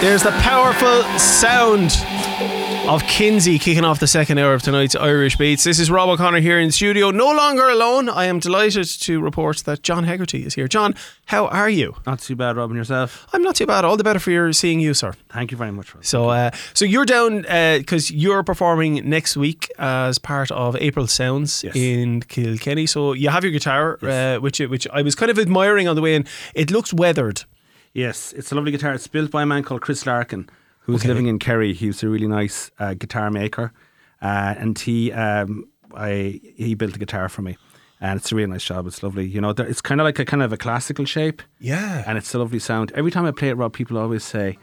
There's the powerful sound of Kinsey kicking off the second hour of tonight's Irish Beats. This is Rob O'Connor here in studio, no longer alone. I am delighted to report that John Hegarty is here. John, how are you? Not too bad, Robin. Yourself? I'm not too bad. All the better for your seeing you, sir. Thank you very much. Rob. So, uh, so you're down because uh, you're performing next week as part of April Sounds Yes. in Kilkenny. So you have your guitar, Yes. uh, which which I was kind of admiring on the way in. It looks weathered. Yes, it's a lovely guitar. It's built by a man called Chris Larkin, who's Okay. living in Kerry. He was a really nice uh, guitar maker, uh, and he um, I he built a guitar for me, and it's a really nice job. It's lovely. You know, there- it's kind of like a kind of a classical shape, Yeah. and it's a lovely sound. Every time I play it, Rob, people always say,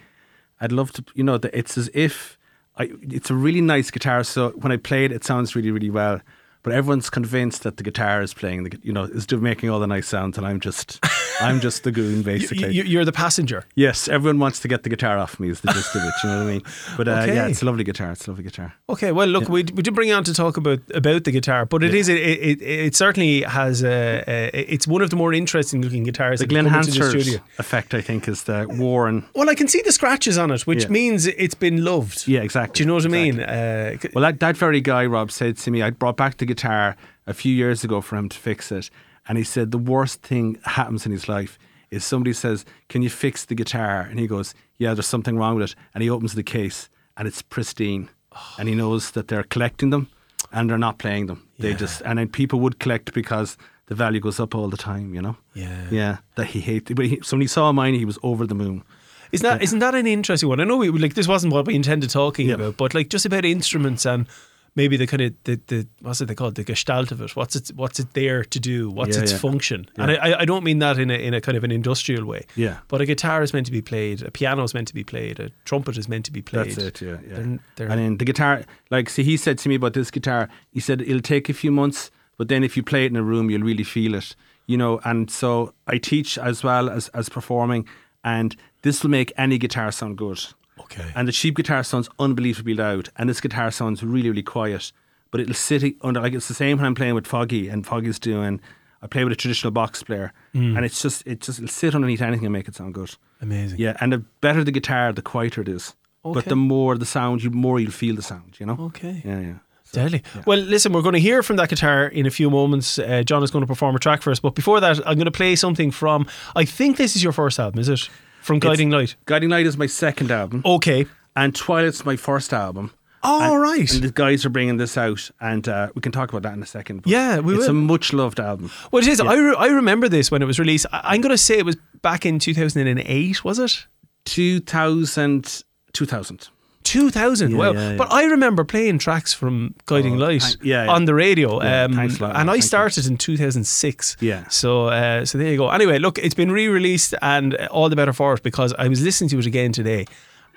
"I'd love to." You know, that it's as if I, it's a really nice guitar. So when I play it, it sounds really, really well. But everyone's convinced that the guitar is playing the, you know, is making all the nice sounds, and I'm just, I'm just the goon, basically. You, you're the passenger. Yes, everyone wants to get the guitar off me. Is the gist of it? You know what I mean? But uh, Okay. yeah, it's a lovely guitar. It's a lovely guitar. Okay, well, look, we, we did bring you on to talk about about the guitar, but it is it, it it certainly has a, a it's one of the more interesting looking guitars. The that Glenn come into the Hansard studio. effect, I think, is the worn. Well, I can see the scratches on it, which Yeah. means it's been loved. Yeah, exactly. Do you know what I mean? Uh, Well, that, that very guy, Rob, said to me, I brought back the guitar a few years ago for him to fix it. And he said the worst thing happens in his life is somebody says, Can you fix the guitar? And he goes, Yeah, there's something wrong with it. And he opens the case and it's pristine. Oh. And he knows that they're collecting them and they're not playing them. They Yeah. just, and then people would collect because the value goes up all the time, you know? Yeah. Yeah. That he hated. But he, so when he saw mine, he was over the moon. Isn't that isn't that an interesting one? I know we like this wasn't what we intended talking Yeah. about, but like just about instruments and maybe the kind of the, the what's it they call it the gestalt of it. What's it what's it there to do? What's Yeah, its yeah. function? Yeah. And I, I- don't mean that in a in a kind of an industrial way. Yeah. But a guitar is meant to be played, a piano is meant to be played, a trumpet is meant to be played. That's it, yeah. yeah. They're- they're- and then the guitar, like, see, he said to me about this guitar, he said it'll take a few months, but then if you play it in a room, you'll really feel it, you know. And so I teach as well as, as performing, and this will make any guitar sound good. Okay. And the cheap guitar sounds unbelievably loud, and this guitar sounds really, really quiet. But it'll sit under like it's the same when I'm playing with Foggy, and Foggy's doing. I play with a traditional box player, Mm. and it's just it just it'll sit underneath anything and make it sound good. Amazing. Yeah, and the better the guitar, the quieter it is. Okay. But the more the sound, you more you'll feel the sound. You know. Okay. Yeah, yeah. Deadly. Well, listen, we're going to hear from that guitar in a few moments. Uh, John is going to perform a track for us, but before that, I'm going to play something from. I think this is your first album, is it? From Guiding Light. Guiding Light is my second album, Okay. and Twilight's my first album. All and, right. And the guys are bringing this out, and uh, we can talk about that in a second. but Yeah, we it's will. a much loved album. Well, it is. I, re- I remember this when it was released. I- I'm going to say it was back in 2008, was it? 2000, 2000. 2000. Yeah, wow. yeah, yeah. But I remember playing tracks from Guiding Oh, Light thank- yeah, yeah. on the radio. Yeah, um, thanks a lot, and I thank you. started in 2006. Yeah. So, uh, so there you go. Anyway, look, it's been re-released, and all the better for it because I was listening to it again today,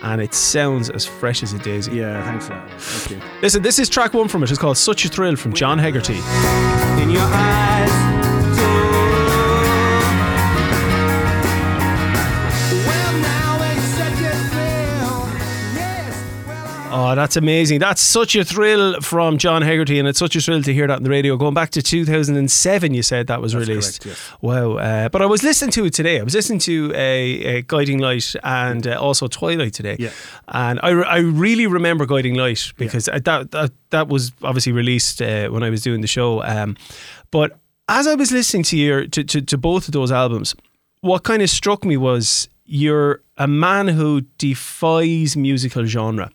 and it sounds as fresh as a daisy. Yeah, thanks a lot. Thank you. Listen, this is track one from it. It's called "Such a Thrill" from John Hegarty. In your eyes. Oh, that's amazing. That's such a thrill from John Hegarty, and it's such a thrill to hear that on the radio. Going back to 2007, you said that was That's released. correct, yes. Wow. Uh, but I was listening to it today. I was listening to a, a Guiding Light and uh, also Twilight today. Yeah. And I, re- I really remember Guiding Light because uh that, that, that was obviously released uh, when I was doing the show. Um, but as I was listening to, your, to, to, to both of those albums, what kind of struck me was you're a man who defies musical genre.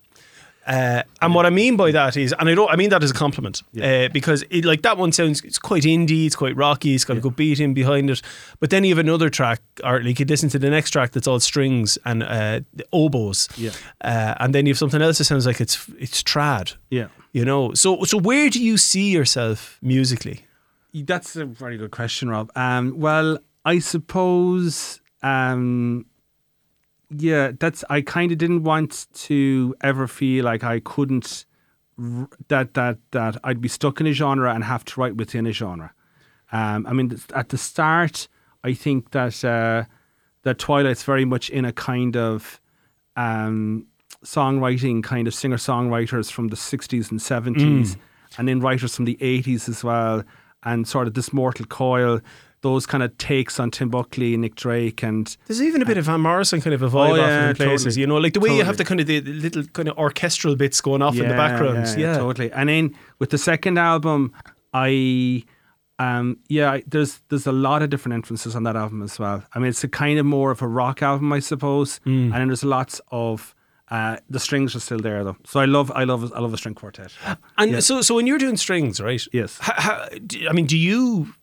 Uh, and what I mean by that is, and I don't, I mean that as a compliment, uh, because it, like that one sounds, it's quite indie, it's quite rocky, it's got a good beat in behind it. But then you have another track, or like you listen to the next track that's all strings and uh, oboes, Yeah. uh, and then you have something else that sounds like it's it's trad, Yeah. you know. So so where do you see yourself musically? That's a very good question, Rob. Um, well, I suppose, um, yeah, that's. I kind of didn't want to ever feel like I couldn't that that that I'd be stuck in a genre and have to write within a genre. Um, I mean, at the start, I think that uh, that Twilight's very much in a kind of um, songwriting kind of singer songwriters from the 60s and 70s, and then writers from the 80s as well, and sort of this Mortal Coil those kind of takes on Tim Buckley, Nick Drake, and There's even a bit of Van Morrison kind of a vibe Oh, off yeah, in places, totally. you know, like the way you have the kind of the little kind of orchestral bits going off in the background. Yeah, totally. And then with the second album, I, um, yeah, there's there's a lot of different influences on that album as well. I mean, it's a kind of more of a rock album, I suppose, Mm. and then there's lots of. Uh, the strings are still there though, so I love, I love, I love a string quartet. And Yeah. so, so when you're doing strings, right? Yes. How, how, do- I mean, do you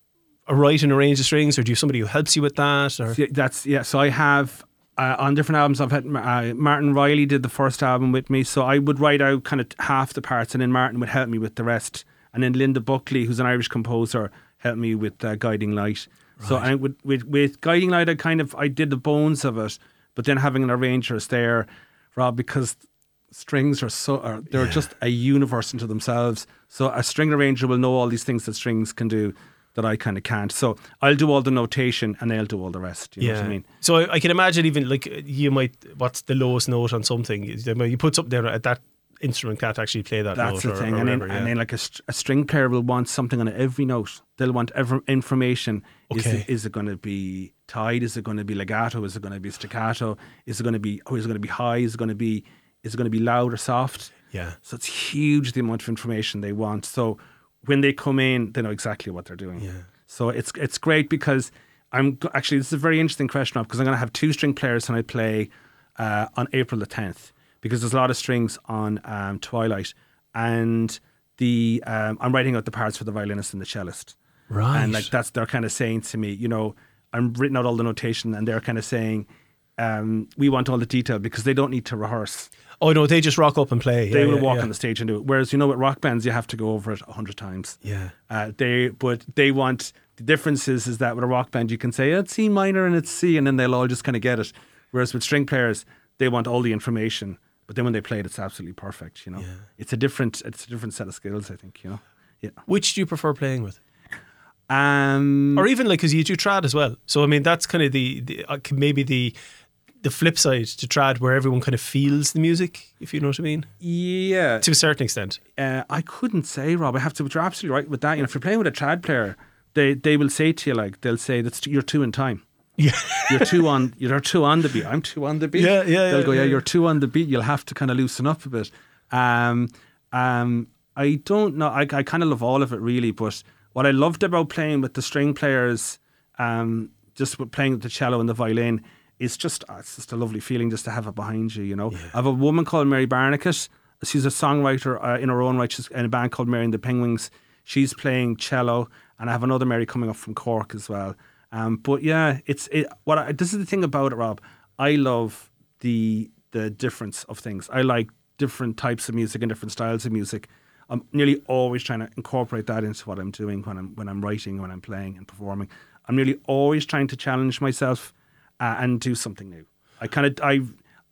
write and arrange the strings, or do you have somebody who helps you with that? Or Yeah, that's yeah. So I have uh, on different albums. I've had uh, Martin Riley did the first album with me, so I would write out kind of half the parts, and then Martin would help me with the rest. And then Linda Buckley, who's an Irish composer, helped me with uh, Guiding Light. So I with, with with Guiding Light, I kind of I did the bones of it, but then having an arranger is there, Rob, because strings are so are, they're just a universe into themselves. So a string arranger will know all these things that strings can do that I kind of can't. So I'll do all the notation and they'll do all the rest. You know what I mean? So I, I can imagine even like you might what's the lowest note on something? You put something there at that instrument can't actually play that That's note the or, thing. or and, then, whatever, and then, like a, a string player will want something on every note. They'll want every information. Is Okay. it, is it going to be tied? Is it going to be legato? Is it going to be staccato? Is it going to be? Oh, is it going to be high? Is it going to be? Is it going to be loud or soft? yeah. So it's huge the amount of information they want. So when they come in, they know exactly what they're doing. Yeah. So it's it's great because I'm actually this is a very interesting question because I'm going to have two string players when I play uh, on April the 10th because there's a lot of strings on um, Twilight and the um, I'm writing out the parts for the violinist and the cellist. Right. And like that's they're kind of saying to me, you know, I'm written out all the notation and they're kind of saying. Um, we want all the detail because they don't need to rehearse Oh no, they just rock up and play. they Yeah, will yeah, walk yeah. on the stage and do it. Whereas you know, with rock bands, you have to go over it a hundred times. Yeah. Uh, they, but they want the difference is, is that with a rock band, you can say "Oh, it's C minor and it's C, and then they'll all just kind of get it. Whereas with string players, they want all the information, but then when they play it, it's absolutely perfect. You know, it's a different, it's a different set of skills. I think you know. Yeah. Which do you prefer playing with? Um. or even like because you do trad as well. So I mean, that's kind of the, the uh, maybe the the flip side to trad, where everyone kind of feels the music, if you know what I mean, yeah. to a certain extent. Uh, I couldn't say, Rob. I have to. But you're absolutely right with that. You know, if you're playing with a trad player, they they will say to you like they'll say that's you're two in time. Yeah, you're two on you're two on the beat. I'm two on the beat. Yeah, yeah, They'll yeah, go, yeah, yeah. you're two on the beat. You'll have to kind of loosen up a bit. Um, um, I don't know. I, I kind of love all of it really, but what I loved about playing with the string players, um, just with playing with the cello and the violin, is just oh, it's just a lovely feeling just to have it behind you. You know, I have a woman called Mary Barnecutt. She's a songwriter uh, in her own right. She's in a band called Mary and the Penguins. She's playing cello, and I have another Mary coming up from Cork as well. Um, but yeah, it's it. What I, this is the thing about it, Rob. I love the the difference of things. I like different types of music and different styles of music. I'm nearly always trying to incorporate that into what I'm doing when I'm when I'm writing, when I'm playing and performing. I'm nearly always trying to challenge myself uh, and do something new. I kind of I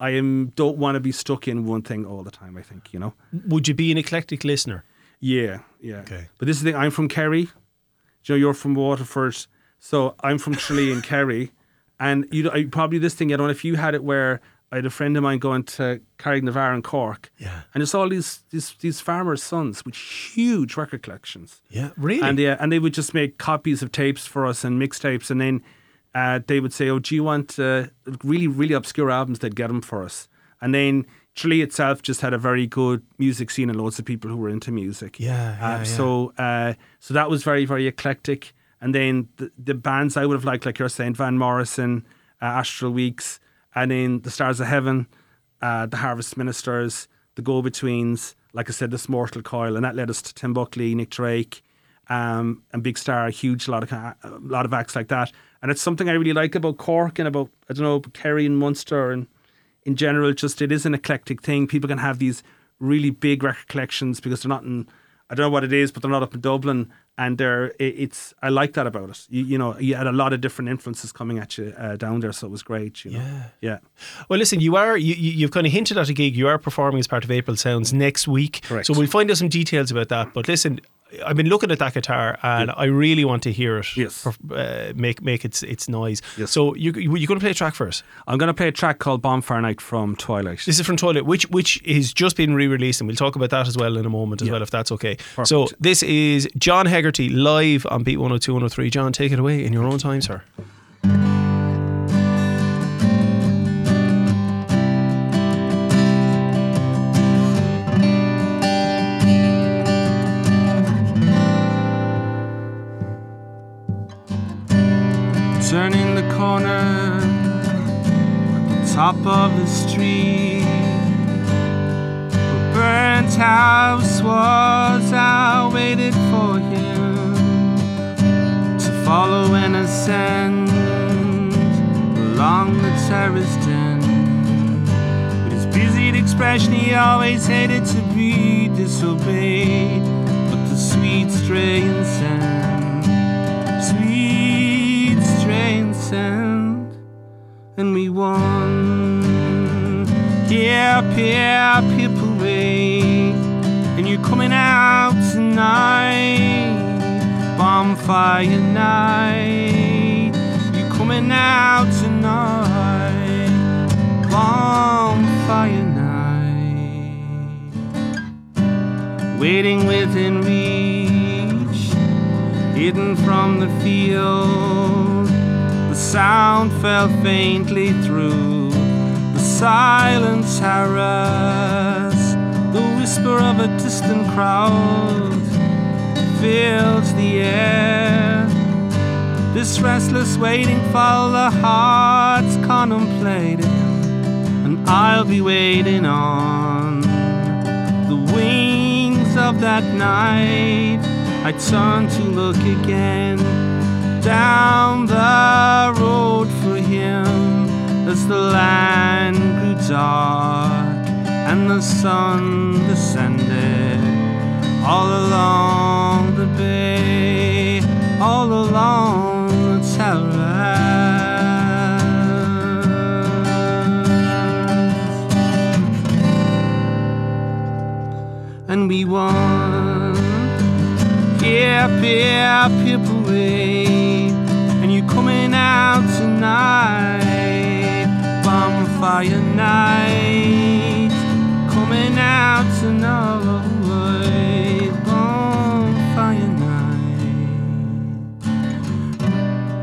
I am don't want to be stuck in one thing all the time. I think you know. would you be an eclectic listener? Yeah, yeah. Okay. But this is the thing. I'm from Kerry. Do you know you're from Waterford, so I'm from Tralee and Kerry, and you I, probably this thing. I don't know if you had it where I had a friend of mine going to Carrignavar and Cork. Yeah. And it's all these these these farmers' sons with huge record collections. Yeah, really. And yeah, and they would just make copies of tapes for us and mixtapes, and then uh, they would say, "Oh, do you want uh, really, really obscure albums?" They'd get them for us, and then Tralee itself just had a very good music scene and loads of people who were into music. Yeah, yeah, Uh, yeah. So, uh, so that was very, very eclectic. And then the, the bands I would have liked, like you're saying, Van Morrison, uh, Astral Weeks, and then the Stars of Heaven, uh, the Harvest Ministers, the Go Betweens. Like I said, this Mortal Coil, and that led us to Tim Buckley, Nick Drake, um, and Big Star. A huge lot of a lot of acts like that. And it's something I really like about Cork and about I don't know Kerry and Munster and in general. Just it is an eclectic thing. People can have these really big record collections because they're not in. I don't know what it is, but they're not up in Dublin, and they're. it- It's I like that about it. You, you know, you had a lot of different influences coming at you uh, down there, so it was great. You know, Yeah. yeah. Well, listen, you are you, you- you've kind of hinted at a gig. You are performing as part of April Sounds next week, Correct. so we'll find out some details about that. But listen, I've been looking at that guitar and I really want to hear it. Yes. uh, make make its its noise. Yes. So you you you're going to play a track for us. I'm going to play a track called Bonfire Night from Twilight. This is from Twilight, which which is just been re-released, and we'll talk about that as well in a moment as Yeah. well, if that's okay. So this is John Hegarty live on Beat 102, 103. John, take it away in your own time, sir. The. A burnt house was I waited for him to follow and ascend along the terrace den. With his busied expression, he always hated to be disobeyed, but the sweet strain scent sweet strain scent, and we won. Peer, pip away, and you're coming out tonight. Bonfire night, you're coming out tonight. Bonfire night, waiting within reach hidden from the field. The sound fell faintly through silent terrace. The whisper of a distant crowd fills the air. This restless waiting for the heart's contemplating, and I'll be waiting on the wings of that night. I turn to look again down the road for him as the land grew dark and the sun descended all along the bay, all along the terrace. And we won. Yeah, peer, pip away. And you coming out tonight. Bonfire night. Coming out tonight. Bonfire night.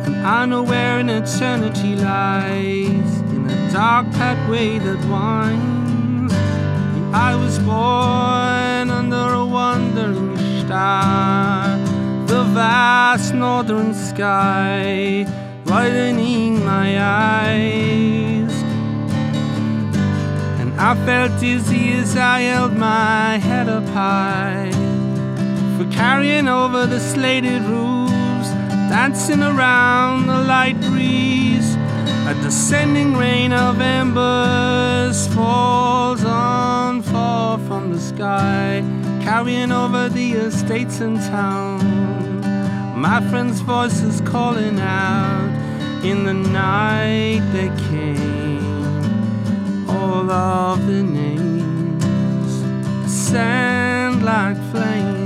And I know where an eternity lies. In a dark pathway that winds. I was born under a wandering star, the vast northern sky widening my eyes. I felt dizzy as I held my head up high for carrying over the slated roofs, dancing around the light breeze. A descending rain of embers falls on far from the sky, carrying over the estates and town. My friends' voices calling out in the night they came. All of the names ascend like flames.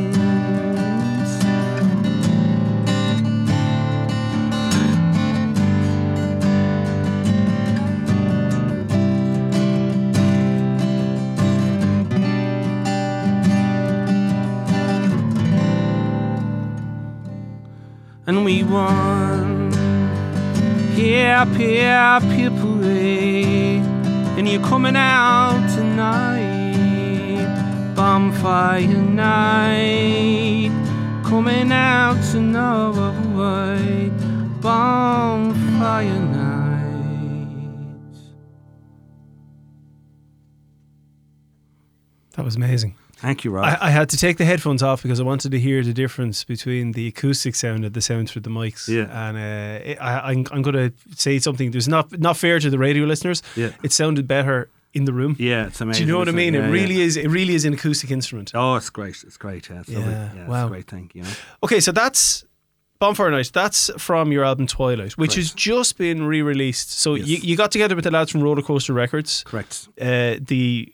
and we won. Here, peer, pip away, and you're coming out tonight. Bonfire night, coming out tonight. Bonfire That was amazing. Thank you, Rob. I, I had to take the headphones off because I wanted to hear the difference between the acoustic sound and the sound through the mics. Yeah. And uh, it, I, I'm, I'm going to say something that's not not fair to the radio listeners. Yeah. It sounded better in the room. yeah, it's amazing. Do you know what I mean? Yeah, it really yeah. is. It really is an acoustic instrument. Oh, it's great. It's great. Yeah, it's. Yeah, yeah wow. great. Thank you. Okay, so that's Bonfire Night. That's from your album Twilight, which has just been re-released. So Yes. you, you got together with the lads from Roller Coaster Records. Correct. Uh, the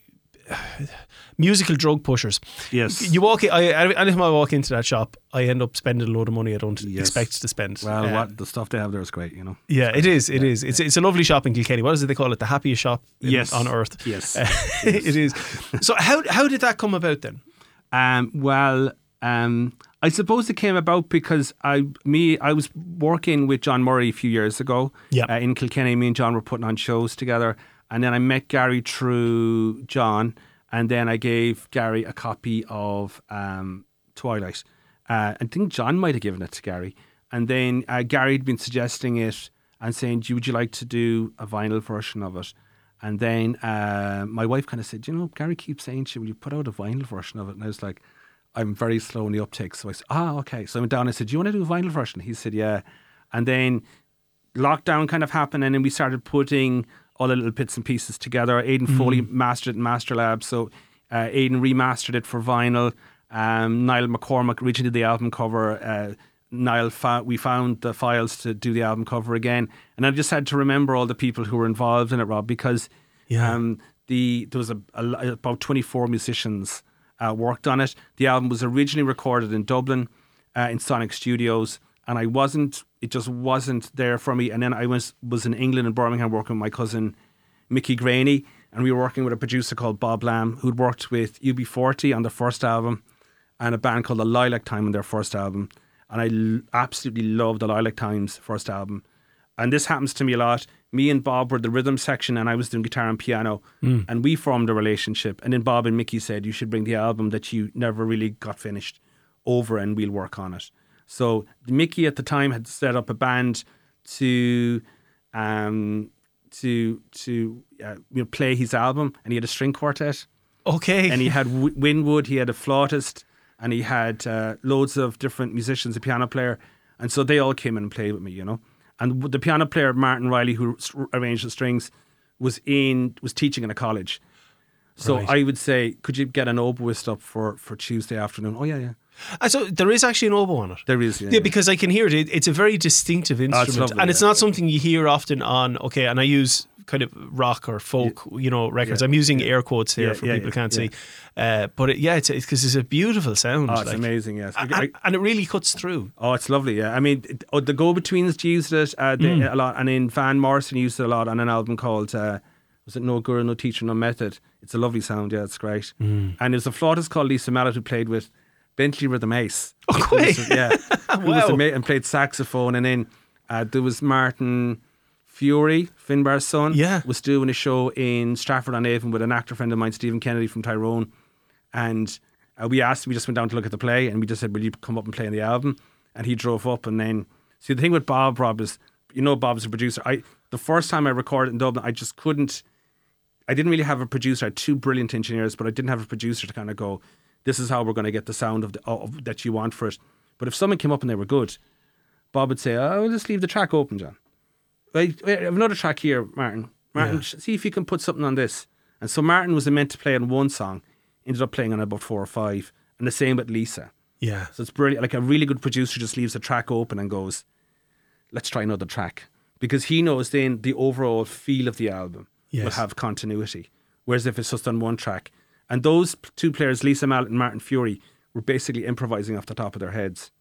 musical drug pushers. Yes. You walk. In, I anytime I walk into that shop, I end up spending a load of money I don't Yes. expect to spend. Well, Uh, what the stuff they have there is great, you know. Yeah, it is. It is. It's it's a lovely shop in Kilkenny. What is it they call it? The happiest shop in- Yes. on earth. Yes. it is. So how how did that come about then? Um, well, um, I suppose it came about because I, me, I was working with John Murray a few years ago. Yeah. Uh, in Kilkenny, me and John were putting on shows together, and then I met Gary through John, and then I gave Gary a copy of um, Twilight. Uh, I think John might have given it to Gary, and then uh, Gary had been suggesting it and saying, "Would you like to do a vinyl version of it?" And then uh, my wife kind of said, you know, Gary keeps saying, will you put out a vinyl version of it? And I was like, I'm very slow in the uptake. So I said, ah, okay. So I went down and I said, do you want to do a vinyl version? He said, yeah. And then lockdown kind of happened and then we started putting all the little bits and pieces together. Aidan Foley mastered it in Master Lab. So uh, Aidan remastered it for vinyl. Um, Niall McCormack originally did the album cover. Uh, Niall, fo- we found the files to do the album cover again, and I just had to remember all the people who were involved in it, Rob, because Yeah. um, the there was a, a, about twenty four musicians uh, worked on it. The album was originally recorded in Dublin uh, in Sonic Studios, and I wasn't. It just wasn't there for me. And then I was was in England in Birmingham working with my cousin Mickey Graney, and we were working with a producer called Bob Lamb, who'd worked with UB40 on their first album, and a band called the Lilac Time on their first album. And I l- absolutely loved the Lilac Times first album. And this happens to me a lot. Me and Bob were the rhythm section, and I was doing guitar and piano, hmm. and we formed a relationship. And then Bob and Mickey said, "You should bring the album that you never really got finished over, and we'll work on it." So Mickey at the time had set up a band to um, to to uh, you know, play his album, and he had a string quartet, Okay. and he had w- Winwood, he had a flautist, and he had uh, loads of different musicians, a piano player, and so they all came in and played with me, you know. And the piano player Martin Riley, who arranged the strings, was in was teaching in a college. So Right. I would say, could you get an oboist up for for Tuesday afternoon? Oh yeah, yeah, And so there is actually an oboe on it. there is. Yeah, Yeah, because I can hear it. it. It's a very distinctive instrument, lovely, and it's yeah. not something you hear often on. Okay, and I use kind of rock or folk, you know, records. I'm using air quotes here Yeah, for yeah, people who can't yeah. see. Uh, but it, yeah, it's because it's, a beautiful sound. oh, it's like- amazing. Yes, And, I- and it really cuts through. Oh, it's lovely. Yeah, I mean, it, oh, the Go Betweens used it uh, they, Mm. a lot, and then Van Morrison used it a lot on an album called uh, "Was It No Guru, No Teacher, No Method." It's a lovely sound. Yeah, it's great. Mm. And there's a flautist called Lisa Mallet who played with Bentley Rhythm Ace. Oh, Who was- yeah, who was Wow. ama- and played saxophone. And then uh, there was Martin Furey, Finbar's son. Yeah. was doing a show in Stratford on Avon with an actor friend of mine, Stephen Kennedy from Tyrone, and uh, we asked, we just went down to look at the play, and we just said, "Will you come up and play on the album?" And he drove up, and then see the thing with Bob, Rob is, you know, Bob's a producer. I the first time I recorded in Dublin, I just couldn't. I didn't really have a producer. I had two brilliant engineers, but I didn't have a producer to kind of go, "This is how we're going to get the sound of, the, of that you want for it." But if someone came up and they were good, Bob would say, "Oh, will just leave the track open, John." Wait, wait, I have another track here, Martin. Martin, Yeah. see if you can put something on this. And so Martin was meant to play on one song, ended up playing on about four or five, and the same with Lisa. Yeah. So it's brilliant. Like a really good producer just leaves the track open and goes, "Let's try another track," because he knows then the overall feel of the album will have continuity. Whereas if it's just on one track, and those two players, Lisa Mallet and Martin Furey, were basically improvising off the top of their heads,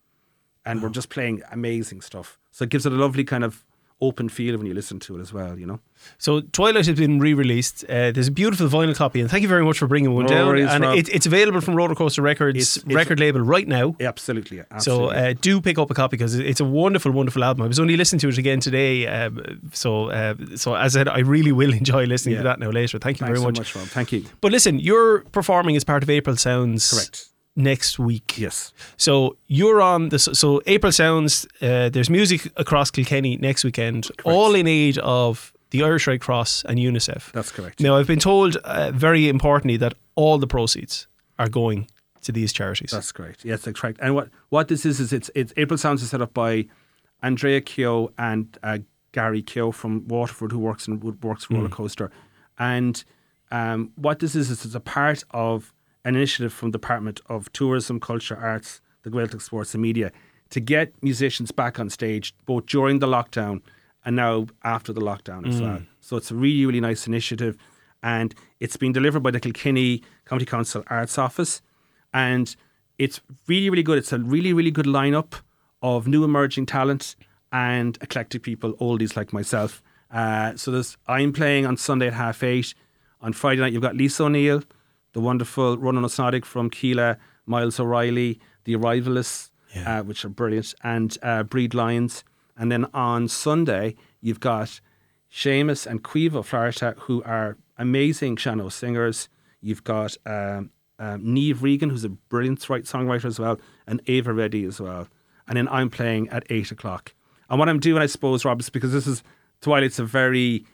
and were ah. just playing amazing stuff. So it gives it a lovely kind of open feel when you listen to it as well. You know. So Twilight has been re-released. Uh, there's a beautiful vinyl copy, and thank you very much for bringing one No down. worries, and it, it's available from Roller Coaster Records It's- it's- record label right now. Absolutely. So uh, do pick up a copy because it's a wonderful, wonderful album. I was only listening to it again today, um, so uh, so as I said, I really will enjoy listening to that now later. Thank you Thanks very so much. much, Rob. Thank you. But listen, you're performing as part of April Sounds, Correct. Next week, Yes. So you're on the so April Sounds. Uh, there's music across Kilkenny next weekend, all in aid of the Irish Red Cross and UNICEF. That's correct. Now I've been told, uh, very importantly, that all the proceeds are going to these charities. That's great. Yes, that's correct. And what, what this is is it's it's April Sounds is set up by Andrea Keogh and uh, Gary Keogh from Waterford, who works in works for Roller Coaster. And um, what this is is it's a part of an initiative from the Department of Tourism, Culture, Arts, the Gaeltacht Sports and Media to get musicians back on stage both during the lockdown and now after the lockdown as well. So it's a really really nice initiative. and it's been delivered by the Kilkenny County Council Arts Office, and it's really really good. It's a really really good lineup of new emerging talent and eclectic people, oldies like myself. Uh, so there's I'm playing on Sunday at half eight. On Friday night, you've got Lisa O'Neill, the wonderful Rónán Ó Snodaigh from Kíla, Miles O'Reilly, the Arrivalists, Yeah. uh, which are brilliant, and uh, Breed Lions. And then on Sunday, you've got Seamus and Quiva Florida, who are amazing sean-nós singers. You've got um, um, Niamh Regan, who's a brilliant right songwriter as well, and Ailbhe Reddy as well. And then I'm playing at eight o'clock. And what I'm doing, I suppose, Rob, is because this is Twilight's a very,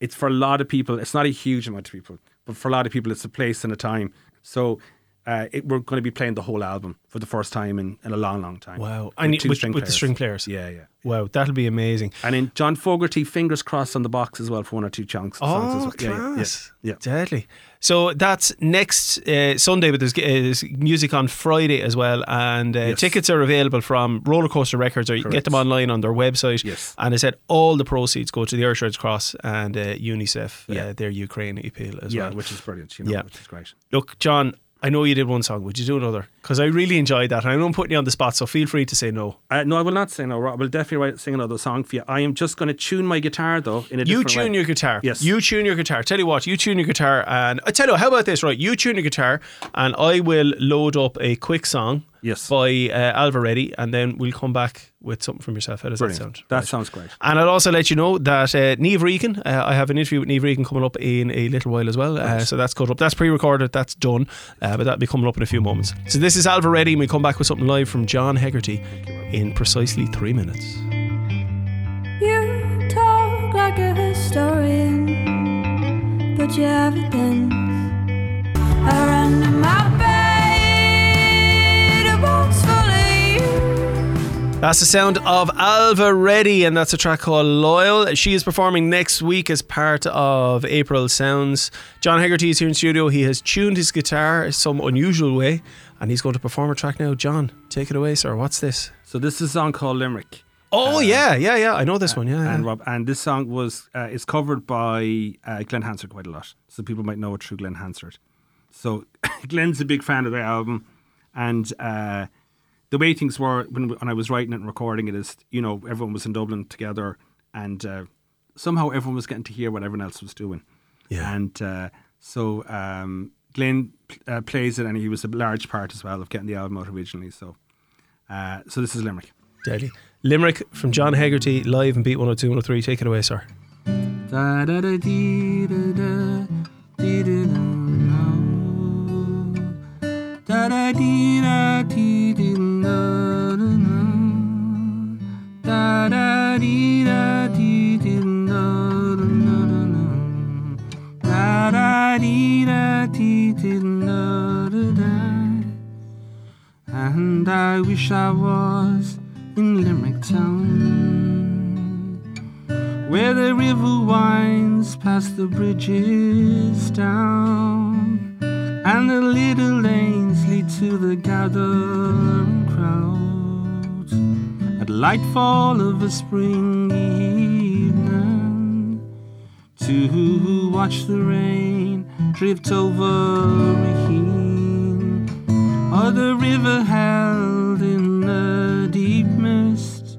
it's for a lot of people. It's not a huge amount of people, but for a lot of people, it's a place and a time. So uh, it, we're going to be playing the whole album for the first time in, in a long, long time. Wow. With And two with, string with the string players. Yeah, yeah. Wow, that'll be amazing. And in John Fogerty, fingers crossed on the box as well for one or two chunks. songs Oh, well. Yeah, yeah, class. Yeah, yeah. Deadly. So that's next uh, Sunday, but there's, uh, there's music on Friday as well. And uh, Yes. tickets are available from Roller Coaster Records, or you can get them online on their website. Yes. And I said all the proceeds go to the Irish Red Cross and uh, UNICEF, uh, Yeah. their Ukraine appeal as Yeah, well. which is brilliant, you know, Yeah. which is great. Look, John, I know you did one song. Would you do another? Because I really enjoyed that. And I know I'm putting you on the spot, so feel free to say no. Uh, no, I will not say no. Rob. I will definitely write, sing another song for you. I am just going to tune my guitar though in a You tune way. your guitar. Yes. You tune your guitar. Tell you what, you tune your guitar, and I tell you, how about this? Right, you tune your guitar, and I will load up a quick song. Yes. By uh, Ailbhe Reddy, and then we'll come back with something from yourself. How does Brilliant. that sound? That Right. sounds great. And I'll also let you know that uh, Niamh Regan, uh, I have an interview with Niamh Regan coming up in a little while as well. Uh, so that's cut up. That's pre recorded, that's done, uh, but that'll be coming up in a few moments. So this is Ailbhe Reddy, and we come back with something live from John Hegarty in precisely three minutes. You talk like a historian, but evidence are under my bed. A box full you. That's the sound of Ailbhe Reddy, and that's a track called Loyal. She is performing next week as part of April Sounds. John Hegarty is here in studio. He has tuned his guitar some unusual way, and he's going to perform a track now. John, take it away, sir. What's this? So this is a song called Limerick. Oh yeah, yeah, yeah. I know this one. Yeah, And yeah. Rob, and this song was uh, is covered by uh, Glenn Hansard quite a lot, so people might know it through Glenn Hansard. So Glenn's a big fan of the album, and uh, the way things were when, when I was writing it and recording it is, you know, everyone was in Dublin together, and uh, somehow everyone was getting to hear what everyone else was doing. Yeah. And uh, so um, Glenn uh, plays it, and he was a large part as well of getting the album out originally. So, uh, so this is Limerick. Deadly. Limerick from John Hegarty live and beat 102 103. Take it away, sir. Da da da dee da da dee I wish I was in Limerick town where the river winds past the bridges down, and the little lanes lead to the gathering crowds at lightfall of a spring evening to who watch the rain drift over Raheen, or the river held in the deep mist.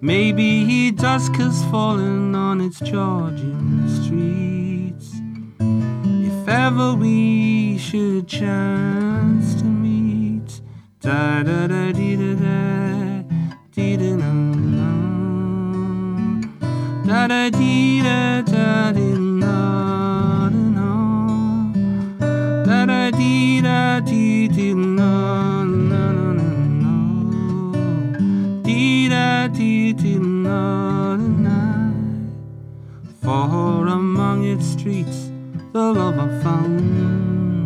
Maybe dusk has fallen on its Georgian streets. If ever we should chance to meet, da da da dee da da dee da na, da da dee da da dee da da dee da dee dee Dee dee na na For among its streets the love I found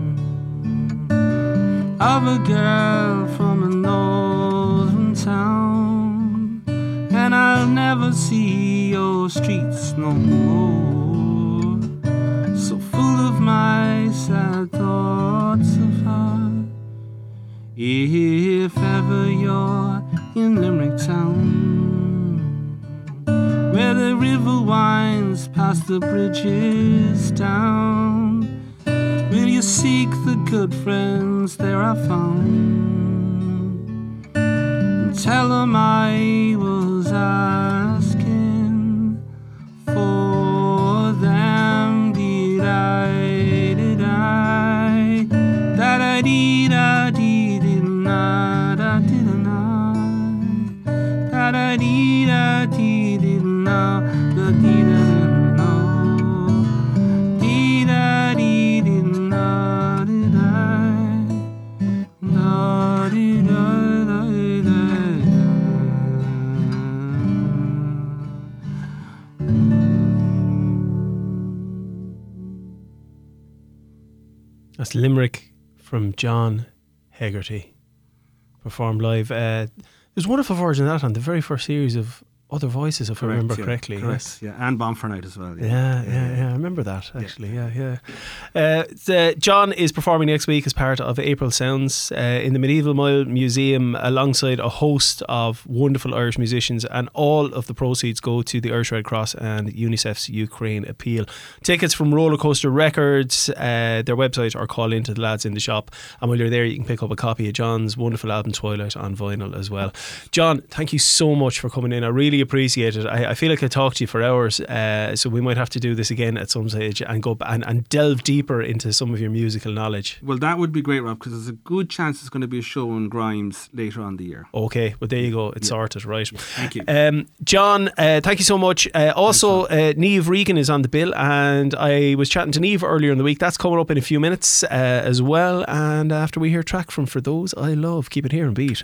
Of a girl from a northern town. And I'll never see your streets no more. So full of my sad thoughts of her. If ever you're in Limerick town, the river winds past the bridges down? Will you seek the good friends there I found? And tell them I was asking for them. Did I? Did I? Da dee did da did na da da dee da dee did Limerick from John Hegarty, performed live. Uh, there's a wonderful version of that on the very first series of Other Voices, if I remember yeah, correctly. Correct, yeah, and Bonfire Night as well. Yeah, yeah, yeah. I remember that actually. Yeah, yeah. Uh, the- John is performing next week as part of April Sounds uh, in the Medieval Mile Museum alongside a host of wonderful Irish musicians, and all of the proceeds go to the Irish Red Cross and UNICEF's Ukraine Appeal. Tickets from Roller Coaster Records, uh, their website, or call into the lads in the shop. And while you're there, you can pick up a copy of John's wonderful album Twilight on vinyl as well. John, thank you so much for coming in. I really appreciate it. I, I feel like I talked to you for hours, uh, so we might have to do this again at some stage and go and, and delve deeper into some of your musical knowledge. Well, that would be great, Rob, because there's a good chance it's going to be a show on Grimes later on the year. Okay, well there you go. It's sorted, right? Thank you. Um, John, uh, thank you so much. Uh, also, uh, Niamh Regan is on the bill, and I was chatting to Neve earlier in the week. That's coming up in a few minutes uh, as well. And after we hear track from For Those I Love, keep it here and beat.